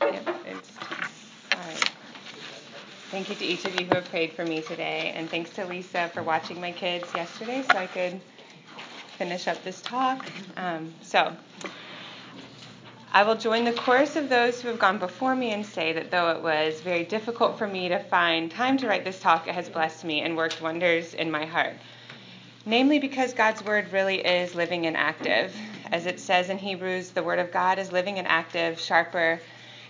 It's all right. Thank you to each of you who have prayed for me today, and thanks to Lisa for watching my kids yesterday so I could finish up this talk. Um, so, I will join the chorus of those who have gone before me and say that though it was very difficult for me to find time to write this talk, it has blessed me and worked wonders in my heart. Namely, because God's word really is living and active. As it says in Hebrews, the word of God is living and active, sharper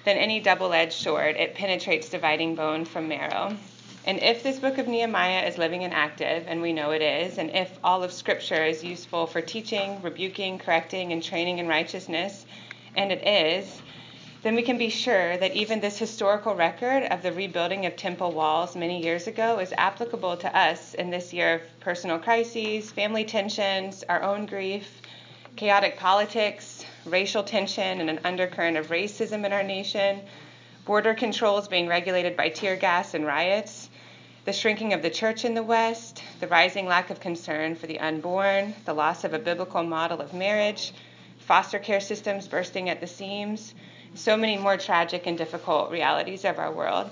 than any double edged sword. It penetrates dividing bone from marrow. And if this book of Nehemiah is living and active, and we know it is, and if all of Scripture is useful for teaching, rebuking, correcting, and training in righteousness, and it is, then we can be sure that even this historical record of the rebuilding of temple walls many years ago is applicable to us in this year of personal crises, family tensions, our own grief, chaotic politics, racial tension, and an undercurrent of racism in our nation, border controls being regulated by tear gas and riots, the shrinking of the church in the West, the rising lack of concern for the unborn, the loss of a biblical model of marriage, foster care systems bursting at the seams, so many more tragic and difficult realities of our world.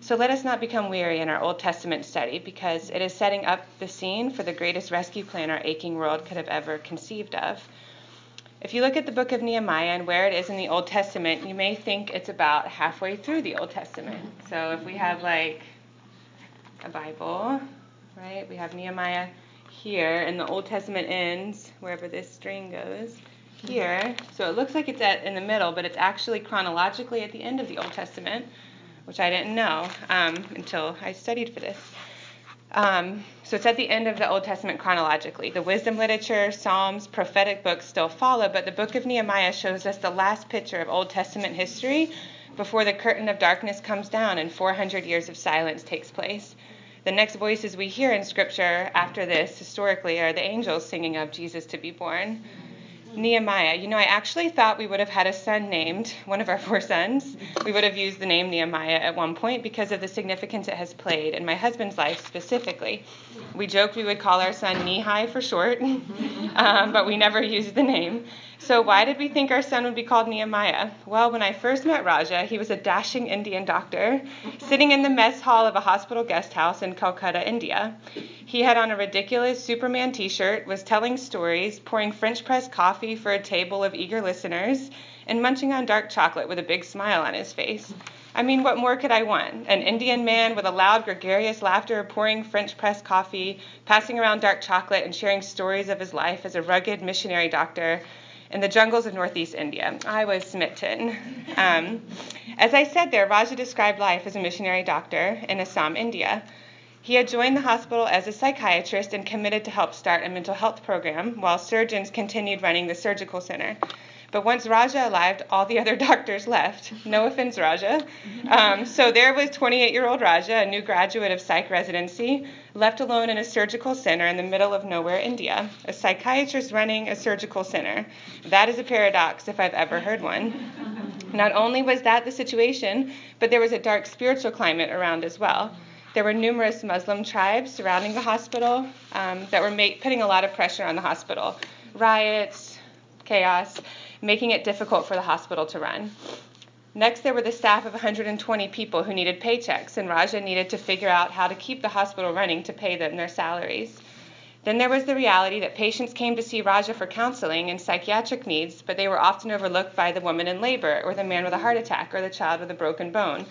So let us not become weary in our Old Testament study because it is setting up the scene for the greatest rescue plan our aching world could have ever conceived of. If you look at the book of Nehemiah and where it is in the Old Testament, you may think it's about halfway through the Old Testament. So if we have like a Bible, right, we have Nehemiah here, and the Old Testament ends wherever this string goes here. So it looks like it's at in the middle, but it's actually chronologically at the end of the Old Testament, which I didn't know um, until I studied for this. Um, so it's at the end of the Old Testament chronologically. The wisdom literature, Psalms, prophetic books still follow, but the book of Nehemiah shows us the last picture of Old Testament history before the curtain of darkness comes down and 400 years of silence takes place. The next voices we hear in Scripture after this, historically, are the angels singing of Jesus to be born. Nehemiah. You know, I actually thought we would have had a son named, one of our four sons. We would have used the name Nehemiah at one point because of the significance it has played in my husband's life specifically. We joked we would call our son Nehi for short, um, but we never used the name. So, why did we think our son would be called Nehemiah? Well, when I first met Raja, he was a dashing Indian doctor sitting in the mess hall of a hospital guest house in Calcutta, India. He had on a ridiculous Superman t shirt, was telling stories, pouring French press coffee for a table of eager listeners, and munching on dark chocolate with a big smile on his face. I mean, what more could I want? An Indian man with a loud, gregarious laughter, pouring French press coffee, passing around dark chocolate, and sharing stories of his life as a rugged missionary doctor in the jungles of northeast India. I was smitten. Um, as I said there, Raja described life as a missionary doctor in Assam, India. He had joined the hospital as a psychiatrist and committed to help start a mental health program while surgeons continued running the surgical center. But once Raja arrived, all the other doctors left. No offense, Raja. Um, so there was 28 year old Raja, a new graduate of psych residency, left alone in a surgical center in the middle of nowhere, India. A psychiatrist running a surgical center. That is a paradox if I've ever heard one. Not only was that the situation, but there was a dark spiritual climate around as well. There were numerous Muslim tribes surrounding the hospital um, that were make, putting a lot of pressure on the hospital. Riots, chaos making it difficult for the hospital to run. Next, there were the staff of 120 people who needed paychecks, and Raja needed to figure out how to keep the hospital running to pay them their salaries. Then there was the reality that patients came to see Raja for counseling and psychiatric needs, but they were often overlooked by the woman in labor, or the man with a heart attack, or the child with a broken bone.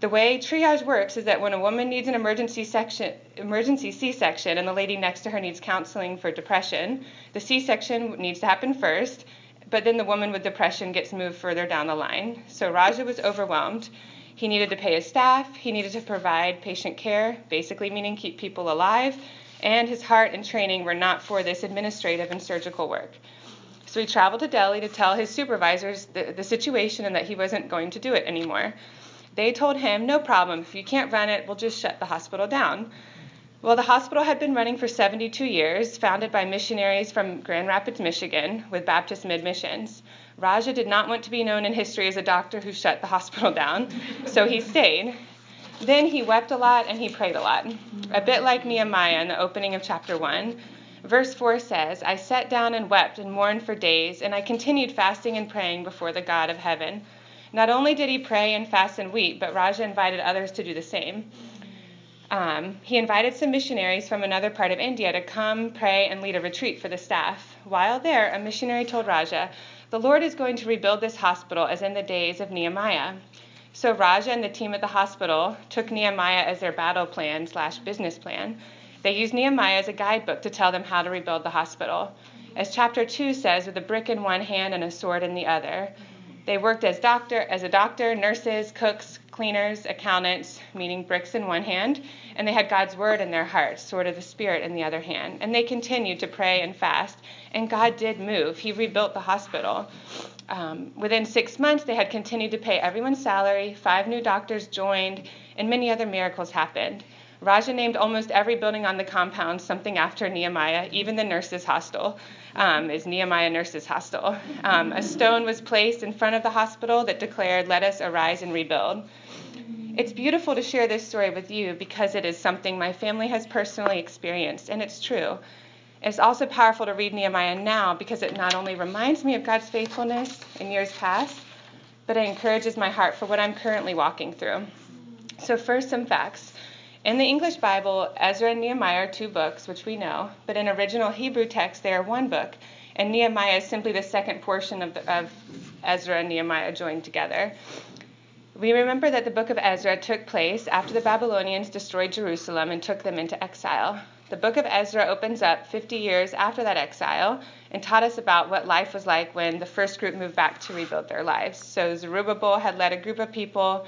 The way triage works is that when a woman needs an emergency section, emergency C-section, and the lady next to her needs counseling for depression, the C-section needs to happen first, but then the woman with depression gets moved further down the line. So Raja was overwhelmed. He needed to pay his staff, he needed to provide patient care, basically meaning keep people alive, and his heart and training were not for this administrative and surgical work. So he traveled to Delhi to tell his supervisors the, the situation and that he wasn't going to do it anymore. They told him, no problem, if you can't run it, we'll just shut the hospital down. Well, the hospital had been running for 72 years, founded by missionaries from Grand Rapids, Michigan, with Baptist Mid Missions. Raja did not want to be known in history as a doctor who shut the hospital down, so he stayed. Then he wept a lot and he prayed a lot, a bit like Nehemiah in the opening of chapter 1. Verse 4 says, I sat down and wept and mourned for days, and I continued fasting and praying before the God of heaven. Not only did he pray and fast and weep, but Raja invited others to do the same. Um, he invited some missionaries from another part of India to come pray and lead a retreat for the staff. While there, a missionary told Raja, The Lord is going to rebuild this hospital as in the days of Nehemiah. So Raja and the team at the hospital took Nehemiah as their battle plan slash business plan. They used Nehemiah as a guidebook to tell them how to rebuild the hospital. As chapter 2 says, with a brick in one hand and a sword in the other. They worked as doctor, as a doctor, nurses, cooks, cleaners, accountants, meaning bricks in one hand, and they had God's word in their hearts, sort of the spirit in the other hand. And they continued to pray and fast, and God did move. He rebuilt the hospital. Um, within six months, they had continued to pay everyone's salary. Five new doctors joined, and many other miracles happened. Raja named almost every building on the compound something after Nehemiah, even the nurses' hostel um, is Nehemiah Nurses Hostel. Um, a stone was placed in front of the hospital that declared, Let us arise and rebuild. It's beautiful to share this story with you because it is something my family has personally experienced, and it's true. It's also powerful to read Nehemiah now because it not only reminds me of God's faithfulness in years past, but it encourages my heart for what I'm currently walking through. So, first, some facts. In the English Bible, Ezra and Nehemiah are two books, which we know, but in original Hebrew text, they are one book, and Nehemiah is simply the second portion of, the, of Ezra and Nehemiah joined together. We remember that the book of Ezra took place after the Babylonians destroyed Jerusalem and took them into exile. The book of Ezra opens up 50 years after that exile and taught us about what life was like when the first group moved back to rebuild their lives. So Zerubbabel had led a group of people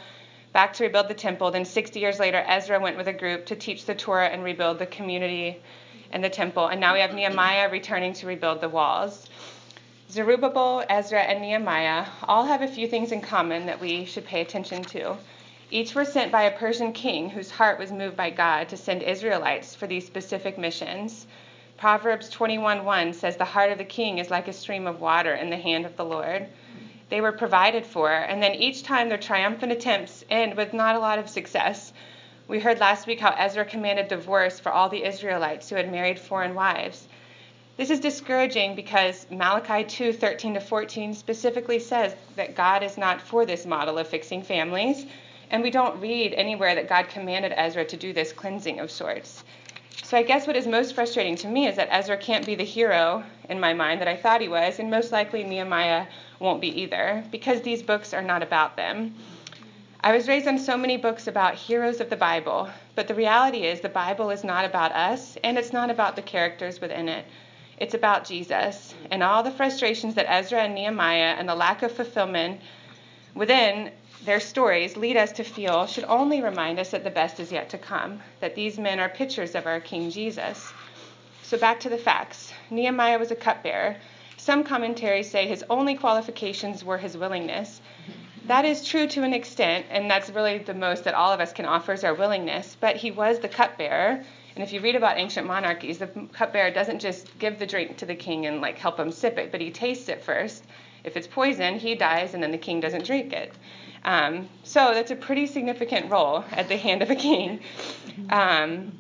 back to rebuild the temple. Then 60 years later, Ezra went with a group to teach the Torah and rebuild the community and the temple. And now we have Nehemiah returning to rebuild the walls. Zerubbabel, Ezra, and Nehemiah all have a few things in common that we should pay attention to. Each were sent by a Persian king whose heart was moved by God to send Israelites for these specific missions. Proverbs 21:1 says the heart of the king is like a stream of water in the hand of the Lord they were provided for, and then each time their triumphant attempts end with not a lot of success. We heard last week how Ezra commanded divorce for all the Israelites who had married foreign wives. This is discouraging because Malachi 2 13 to 14 specifically says that God is not for this model of fixing families, and we don't read anywhere that God commanded Ezra to do this cleansing of sorts. So I guess what is most frustrating to me is that Ezra can't be the hero in my mind that I thought he was, and most likely Nehemiah won't be either, because these books are not about them. I was raised on so many books about heroes of the Bible, but the reality is the Bible is not about us, and it's not about the characters within it. It's about Jesus. And all the frustrations that Ezra and Nehemiah and the lack of fulfillment within their stories lead us to feel should only remind us that the best is yet to come, that these men are pictures of our King Jesus. So back to the facts. Nehemiah was a cupbearer. Some commentaries say his only qualifications were his willingness. That is true to an extent, and that's really the most that all of us can offer is our willingness. But he was the cupbearer, and if you read about ancient monarchies, the cupbearer doesn't just give the drink to the king and like help him sip it, but he tastes it first. If it's poison, he dies, and then the king doesn't drink it. Um, so that's a pretty significant role at the hand of a king. Um,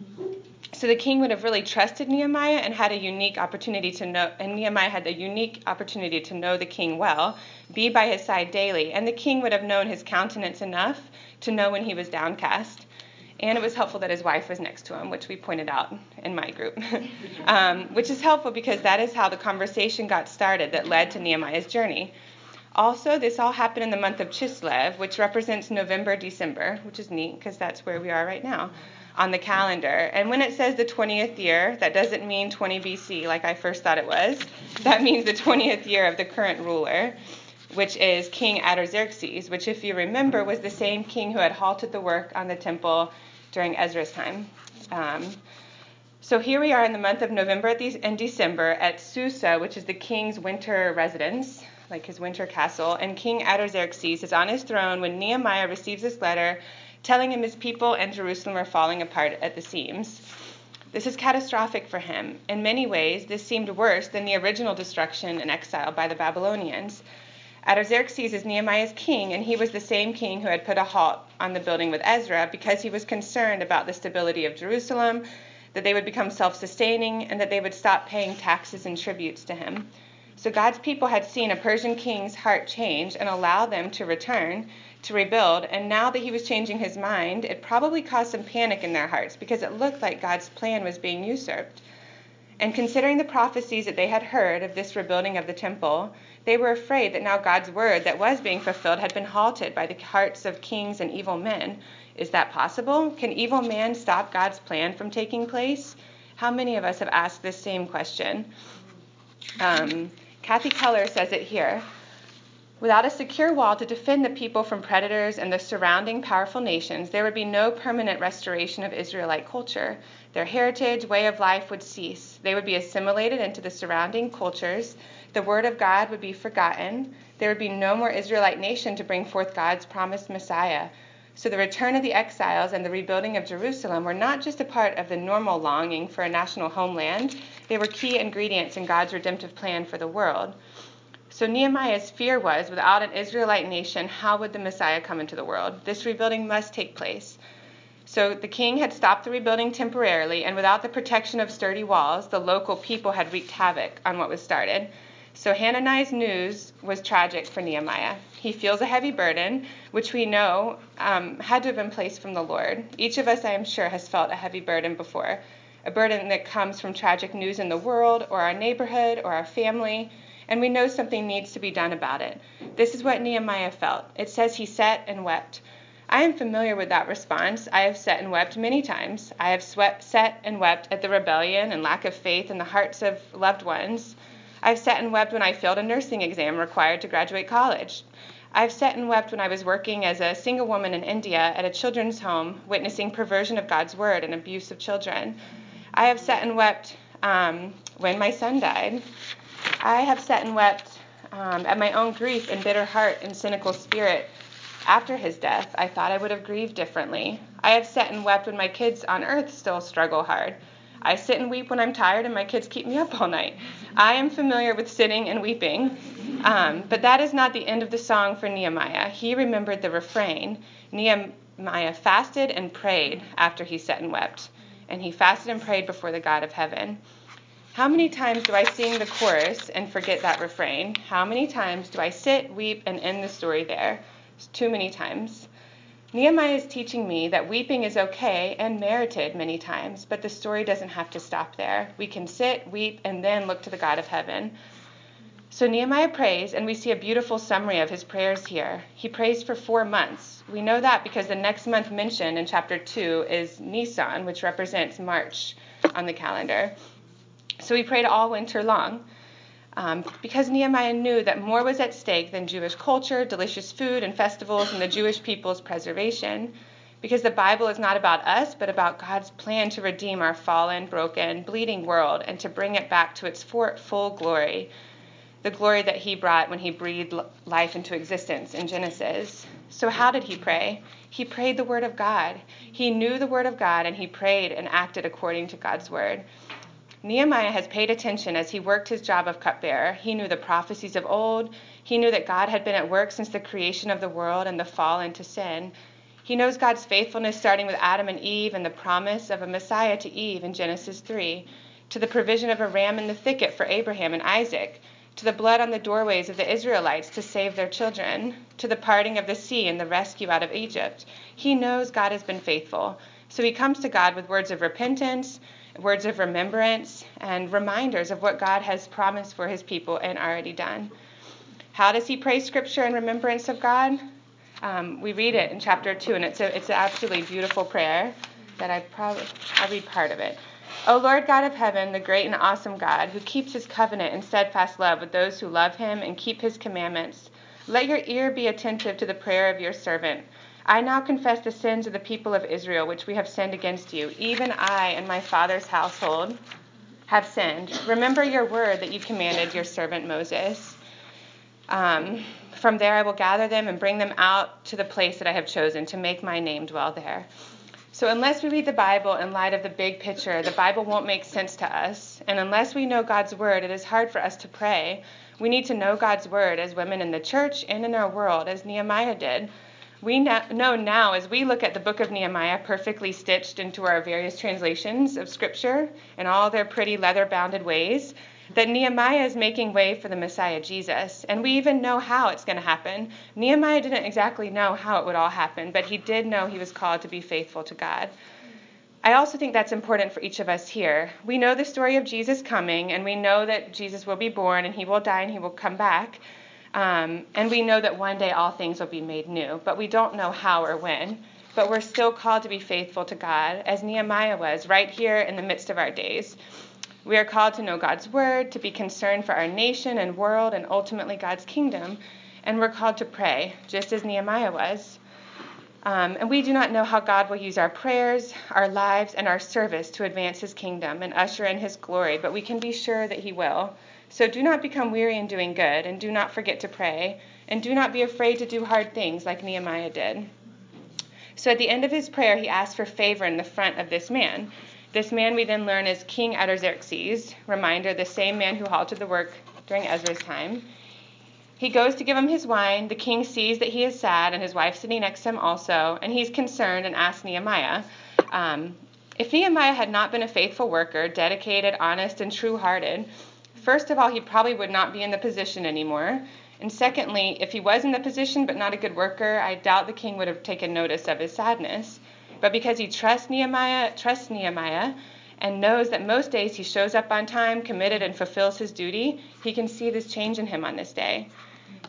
so the king would have really trusted Nehemiah and had a unique opportunity to know, and Nehemiah had the unique opportunity to know the king well, be by his side daily, and the king would have known his countenance enough to know when he was downcast. And it was helpful that his wife was next to him, which we pointed out in my group. um, which is helpful because that is how the conversation got started that led to Nehemiah's journey. Also, this all happened in the month of Chislev, which represents November, December, which is neat because that's where we are right now on the calendar. And when it says the 20th year, that doesn't mean 20 BC like I first thought it was. That means the 20th year of the current ruler, which is King Artaxerxes, which, if you remember, was the same king who had halted the work on the temple during Ezra's time. Um, so here we are in the month of November and December at Susa, which is the king's winter residence, like his winter castle. And King Artaxerxes is on his throne when Nehemiah receives this letter telling him his people and Jerusalem are falling apart at the seams. This is catastrophic for him. In many ways, this seemed worse than the original destruction and exile by the Babylonians. Artaxerxes is Nehemiah's king, and he was the same king who had put a halt on the building with Ezra because he was concerned about the stability of Jerusalem, that they would become self sustaining, and that they would stop paying taxes and tributes to him. So God's people had seen a Persian king's heart change and allow them to return to rebuild, and now that he was changing his mind, it probably caused some panic in their hearts because it looked like God's plan was being usurped. And considering the prophecies that they had heard of this rebuilding of the temple, they were afraid that now God's word that was being fulfilled had been halted by the hearts of kings and evil men. Is that possible? Can evil man stop God's plan from taking place? How many of us have asked this same question? Um, Kathy Keller says it here. Without a secure wall to defend the people from predators and the surrounding powerful nations, there would be no permanent restoration of Israelite culture. Their heritage, way of life would cease. They would be assimilated into the surrounding cultures. The word of God would be forgotten. There would be no more Israelite nation to bring forth God's promised Messiah. So the return of the exiles and the rebuilding of Jerusalem were not just a part of the normal longing for a national homeland, they were key ingredients in God's redemptive plan for the world. So Nehemiah's fear was without an Israelite nation, how would the Messiah come into the world? This rebuilding must take place. So the king had stopped the rebuilding temporarily, and without the protection of sturdy walls, the local people had wreaked havoc on what was started. So Hananiah's news was tragic for Nehemiah. He feels a heavy burden, which we know um, had to have been placed from the Lord. Each of us, I am sure, has felt a heavy burden before, a burden that comes from tragic news in the world, or our neighborhood, or our family and we know something needs to be done about it. This is what Nehemiah felt. It says he sat and wept. I am familiar with that response. I have sat and wept many times. I have sat and wept at the rebellion and lack of faith in the hearts of loved ones. I've sat and wept when I failed a nursing exam required to graduate college. I've sat and wept when I was working as a single woman in India at a children's home, witnessing perversion of God's word and abuse of children. I have sat and wept um, when my son died. I have sat and wept um, at my own grief and bitter heart and cynical spirit. After his death, I thought I would have grieved differently. I have sat and wept when my kids on earth still struggle hard. I sit and weep when I'm tired and my kids keep me up all night. I am familiar with sitting and weeping. Um, but that is not the end of the song for Nehemiah. He remembered the refrain. Nehemiah fasted and prayed after he sat and wept. And he fasted and prayed before the God of heaven. How many times do I sing the chorus and forget that refrain? How many times do I sit, weep, and end the story there? It's too many times. Nehemiah is teaching me that weeping is okay and merited many times, but the story doesn't have to stop there. We can sit, weep, and then look to the God of heaven. So Nehemiah prays, and we see a beautiful summary of his prayers here. He prays for four months. We know that because the next month mentioned in chapter 2 is Nisan, which represents March on the calendar. So he prayed all winter long. Um, because Nehemiah knew that more was at stake than Jewish culture, delicious food, and festivals, and the Jewish people's preservation. Because the Bible is not about us, but about God's plan to redeem our fallen, broken, bleeding world and to bring it back to its full glory. The glory that he brought when he breathed life into existence in Genesis. So, how did he pray? He prayed the word of God. He knew the word of God and he prayed and acted according to God's word. Nehemiah has paid attention as he worked his job of cupbearer. He knew the prophecies of old. He knew that God had been at work since the creation of the world and the fall into sin. He knows God's faithfulness starting with Adam and Eve and the promise of a Messiah to Eve in Genesis 3, to the provision of a ram in the thicket for Abraham and Isaac, to the blood on the doorways of the Israelites to save their children, to the parting of the sea and the rescue out of Egypt. He knows God has been faithful. So he comes to God with words of repentance words of remembrance, and reminders of what God has promised for his people and already done. How does he pray scripture in remembrance of God? Um, we read it in chapter 2, and it's, a, it's an absolutely beautiful prayer that I probably, I'll read part of it. O Lord God of heaven, the great and awesome God, who keeps his covenant and steadfast love with those who love him and keep his commandments, let your ear be attentive to the prayer of your servant I now confess the sins of the people of Israel which we have sinned against you. Even I and my father's household have sinned. Remember your word that you commanded your servant Moses. Um, from there I will gather them and bring them out to the place that I have chosen to make my name dwell there. So, unless we read the Bible in light of the big picture, the Bible won't make sense to us. And unless we know God's word, it is hard for us to pray. We need to know God's word as women in the church and in our world, as Nehemiah did. We know now, as we look at the book of Nehemiah perfectly stitched into our various translations of Scripture in all their pretty leather bounded ways, that Nehemiah is making way for the Messiah Jesus. And we even know how it's going to happen. Nehemiah didn't exactly know how it would all happen, but he did know he was called to be faithful to God. I also think that's important for each of us here. We know the story of Jesus coming, and we know that Jesus will be born, and he will die, and he will come back. Um, and we know that one day all things will be made new, but we don't know how or when. But we're still called to be faithful to God, as Nehemiah was, right here in the midst of our days. We are called to know God's word, to be concerned for our nation and world, and ultimately God's kingdom. And we're called to pray, just as Nehemiah was. Um, and we do not know how God will use our prayers, our lives, and our service to advance his kingdom and usher in his glory, but we can be sure that he will. So do not become weary in doing good, and do not forget to pray, and do not be afraid to do hard things like Nehemiah did. So at the end of his prayer, he asked for favor in the front of this man. This man we then learn is King Artaxerxes, reminder, the same man who halted the work during Ezra's time. He goes to give him his wine. The king sees that he is sad, and his wife sitting next to him also, and he's concerned and asks Nehemiah. Um, if Nehemiah had not been a faithful worker, dedicated, honest, and true hearted, first of all, he probably would not be in the position anymore. And secondly, if he was in the position but not a good worker, I doubt the king would have taken notice of his sadness. But because he trusts Nehemiah, trusts Nehemiah, and knows that most days he shows up on time, committed, and fulfills his duty, he can see this change in him on this day.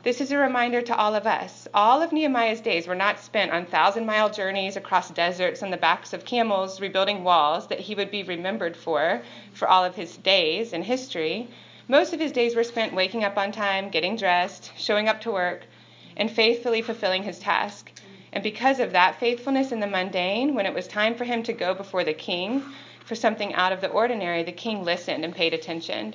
This is a reminder to all of us. All of Nehemiah's days were not spent on thousand mile journeys across deserts on the backs of camels rebuilding walls that he would be remembered for for all of his days in history. Most of his days were spent waking up on time, getting dressed, showing up to work, and faithfully fulfilling his task. And because of that faithfulness in the mundane, when it was time for him to go before the king for something out of the ordinary, the king listened and paid attention.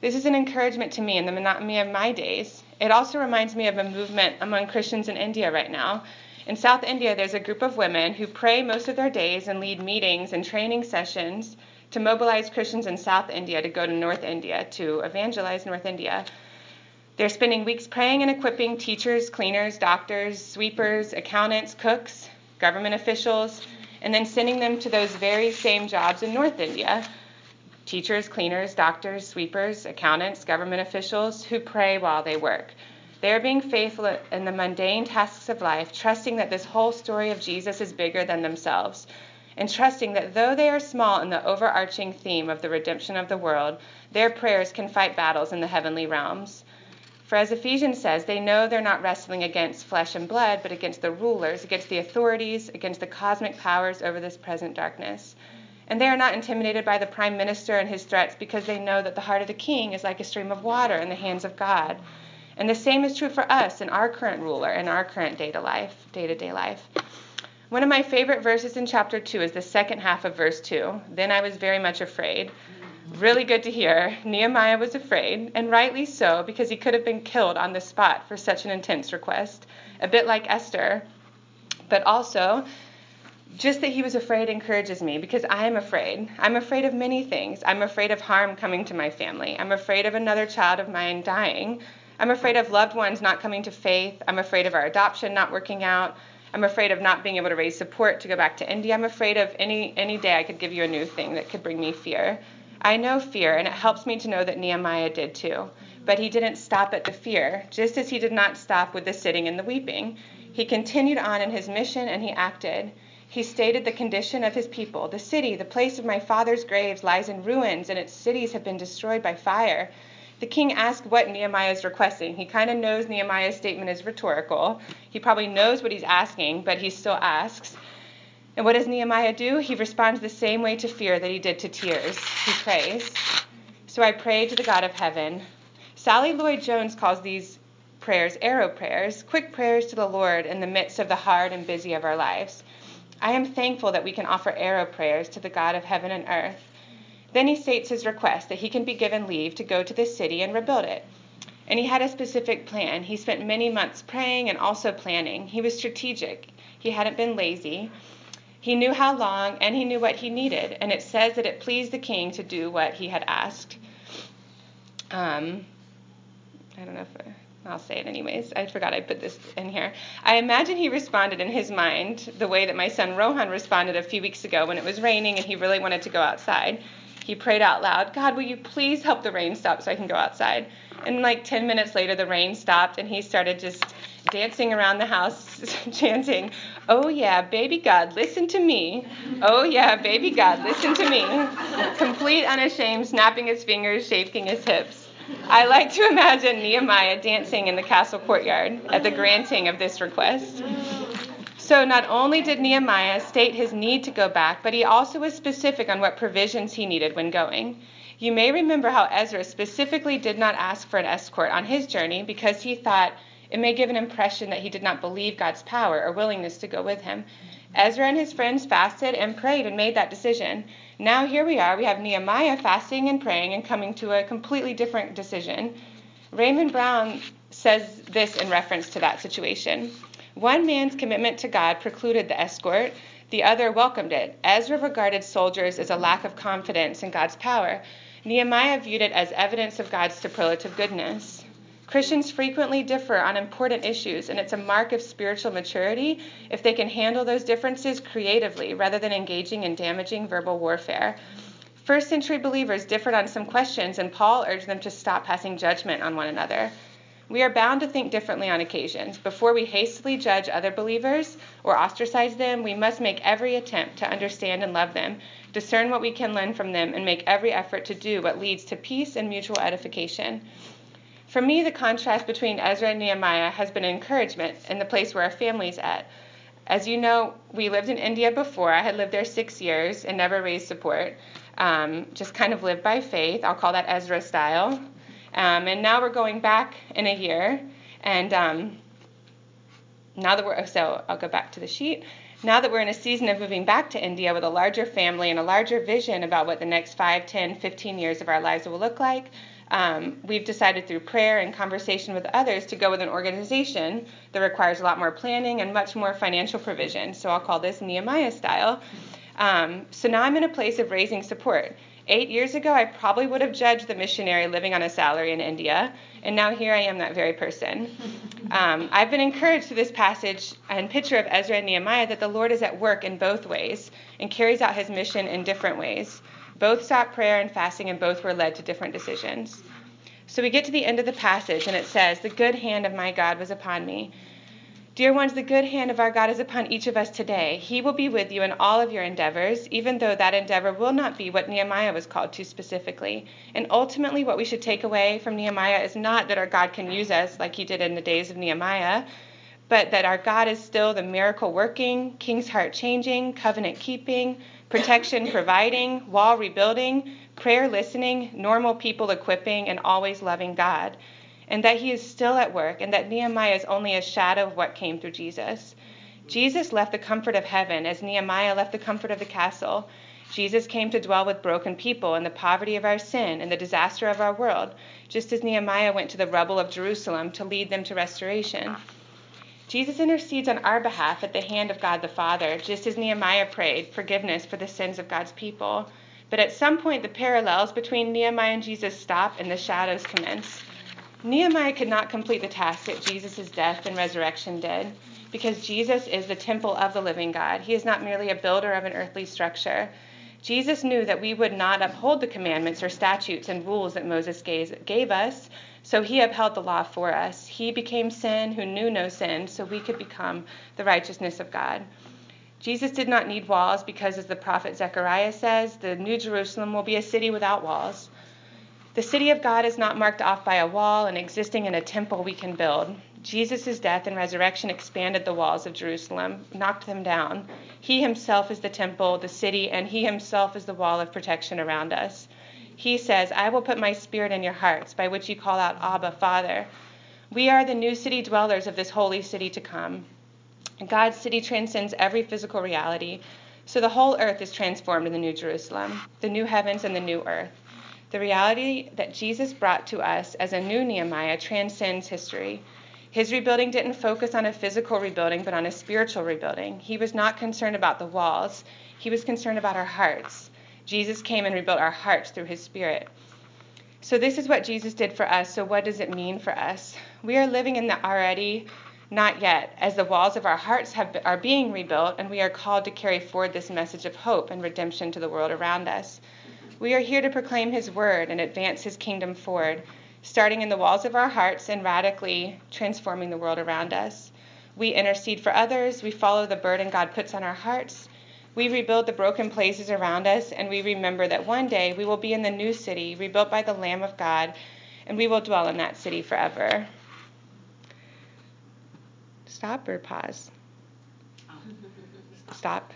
This is an encouragement to me in the monotony of my days. It also reminds me of a movement among Christians in India right now. In South India, there's a group of women who pray most of their days and lead meetings and training sessions to mobilize Christians in South India to go to North India to evangelize North India. They're spending weeks praying and equipping teachers, cleaners, doctors, sweepers, accountants, cooks, government officials, and then sending them to those very same jobs in North India teachers, cleaners, doctors, sweepers, accountants, government officials who pray while they work. They are being faithful in the mundane tasks of life, trusting that this whole story of Jesus is bigger than themselves, and trusting that though they are small in the overarching theme of the redemption of the world, their prayers can fight battles in the heavenly realms. For as Ephesians says, they know they're not wrestling against flesh and blood, but against the rulers, against the authorities, against the cosmic powers over this present darkness. And they are not intimidated by the prime minister and his threats because they know that the heart of the king is like a stream of water in the hands of God. And the same is true for us in our current ruler and our current day to life, day-to-day life. One of my favorite verses in chapter 2 is the second half of verse 2. Then I was very much afraid. Really good to hear. Nehemiah was afraid, and rightly so, because he could have been killed on the spot for such an intense request, a bit like Esther. But also, just that he was afraid encourages me because I am afraid. I'm afraid of many things. I'm afraid of harm coming to my family. I'm afraid of another child of mine dying. I'm afraid of loved ones not coming to faith. I'm afraid of our adoption not working out. I'm afraid of not being able to raise support to go back to India. I'm afraid of any any day I could give you a new thing that could bring me fear. I know fear, and it helps me to know that Nehemiah did too. But he didn't stop at the fear, just as he did not stop with the sitting and the weeping. He continued on in his mission and he acted. He stated the condition of his people. The city, the place of my father's graves, lies in ruins, and its cities have been destroyed by fire. The king asked what Nehemiah is requesting. He kind of knows Nehemiah's statement is rhetorical. He probably knows what he's asking, but he still asks. And what does Nehemiah do? He responds the same way to fear that he did to tears. He prays. So I pray to the God of heaven. Sally Lloyd Jones calls these prayers arrow prayers, quick prayers to the Lord in the midst of the hard and busy of our lives. I am thankful that we can offer arrow prayers to the God of heaven and earth. Then he states his request that he can be given leave to go to this city and rebuild it. And he had a specific plan. He spent many months praying and also planning. He was strategic. He hadn't been lazy. He knew how long and he knew what he needed. And it says that it pleased the king to do what he had asked. Um, I don't know if. I, I'll say it anyways. I forgot I put this in here. I imagine he responded in his mind the way that my son Rohan responded a few weeks ago when it was raining and he really wanted to go outside. He prayed out loud, God, will you please help the rain stop so I can go outside? And like 10 minutes later, the rain stopped and he started just dancing around the house, chanting, Oh yeah, baby God, listen to me. Oh yeah, baby God, listen to me. Complete unashamed, snapping his fingers, shaking his hips. I like to imagine Nehemiah dancing in the castle courtyard at the granting of this request. So not only did Nehemiah state his need to go back, but he also was specific on what provisions he needed when going. You may remember how Ezra specifically did not ask for an escort on his journey because he thought it may give an impression that he did not believe God's power or willingness to go with him. Ezra and his friends fasted and prayed and made that decision. Now here we are. We have Nehemiah fasting and praying and coming to a completely different decision. Raymond Brown says this in reference to that situation. One man's commitment to God precluded the escort, the other welcomed it. Ezra regarded soldiers as a lack of confidence in God's power. Nehemiah viewed it as evidence of God's superlative goodness. Christians frequently differ on important issues, and it's a mark of spiritual maturity if they can handle those differences creatively rather than engaging in damaging verbal warfare. First century believers differed on some questions, and Paul urged them to stop passing judgment on one another. We are bound to think differently on occasions. Before we hastily judge other believers or ostracize them, we must make every attempt to understand and love them, discern what we can learn from them, and make every effort to do what leads to peace and mutual edification. For me, the contrast between Ezra and Nehemiah has been encouragement in the place where our family's at. As you know, we lived in India before. I had lived there six years and never raised support. Um, just kind of lived by faith. I'll call that Ezra style. Um, and now we're going back in a year. And um, now that we're, so I'll go back to the sheet. Now that we're in a season of moving back to India with a larger family and a larger vision about what the next 5, 10, 15 years of our lives will look like, um, we've decided through prayer and conversation with others to go with an organization that requires a lot more planning and much more financial provision. So I'll call this Nehemiah style. Um, so now I'm in a place of raising support. Eight years ago, I probably would have judged the missionary living on a salary in India, and now here I am, that very person. Um, I've been encouraged through this passage and picture of Ezra and Nehemiah that the Lord is at work in both ways and carries out his mission in different ways. Both sought prayer and fasting, and both were led to different decisions. So we get to the end of the passage, and it says, The good hand of my God was upon me. Dear ones, the good hand of our God is upon each of us today. He will be with you in all of your endeavors, even though that endeavor will not be what Nehemiah was called to specifically. And ultimately, what we should take away from Nehemiah is not that our God can use us like he did in the days of Nehemiah, but that our God is still the miracle working, king's heart changing, covenant keeping, protection providing, wall rebuilding, prayer listening, normal people equipping, and always loving God. And that he is still at work, and that Nehemiah is only a shadow of what came through Jesus. Jesus left the comfort of heaven as Nehemiah left the comfort of the castle. Jesus came to dwell with broken people in the poverty of our sin and the disaster of our world, just as Nehemiah went to the rubble of Jerusalem to lead them to restoration. Jesus intercedes on our behalf at the hand of God the Father, just as Nehemiah prayed forgiveness for the sins of God's people. But at some point, the parallels between Nehemiah and Jesus stop and the shadows commence. Nehemiah could not complete the task that Jesus' death and resurrection did because Jesus is the temple of the living God. He is not merely a builder of an earthly structure. Jesus knew that we would not uphold the commandments or statutes and rules that Moses gave us, so he upheld the law for us. He became sin who knew no sin, so we could become the righteousness of God. Jesus did not need walls because, as the prophet Zechariah says, the New Jerusalem will be a city without walls. The city of God is not marked off by a wall and existing in a temple we can build. Jesus' death and resurrection expanded the walls of Jerusalem, knocked them down. He himself is the temple, the city, and he himself is the wall of protection around us. He says, I will put my spirit in your hearts, by which you call out, Abba, Father. We are the new city dwellers of this holy city to come. God's city transcends every physical reality, so the whole earth is transformed in the New Jerusalem, the new heavens and the new earth. The reality that Jesus brought to us as a new Nehemiah transcends history. His rebuilding didn't focus on a physical rebuilding, but on a spiritual rebuilding. He was not concerned about the walls, he was concerned about our hearts. Jesus came and rebuilt our hearts through his Spirit. So, this is what Jesus did for us. So, what does it mean for us? We are living in the already, not yet, as the walls of our hearts have, are being rebuilt, and we are called to carry forward this message of hope and redemption to the world around us. We are here to proclaim His word and advance His kingdom forward, starting in the walls of our hearts and radically transforming the world around us. We intercede for others, we follow the burden God puts on our hearts, we rebuild the broken places around us, and we remember that one day we will be in the new city, rebuilt by the Lamb of God, and we will dwell in that city forever. Stop or pause? Stop.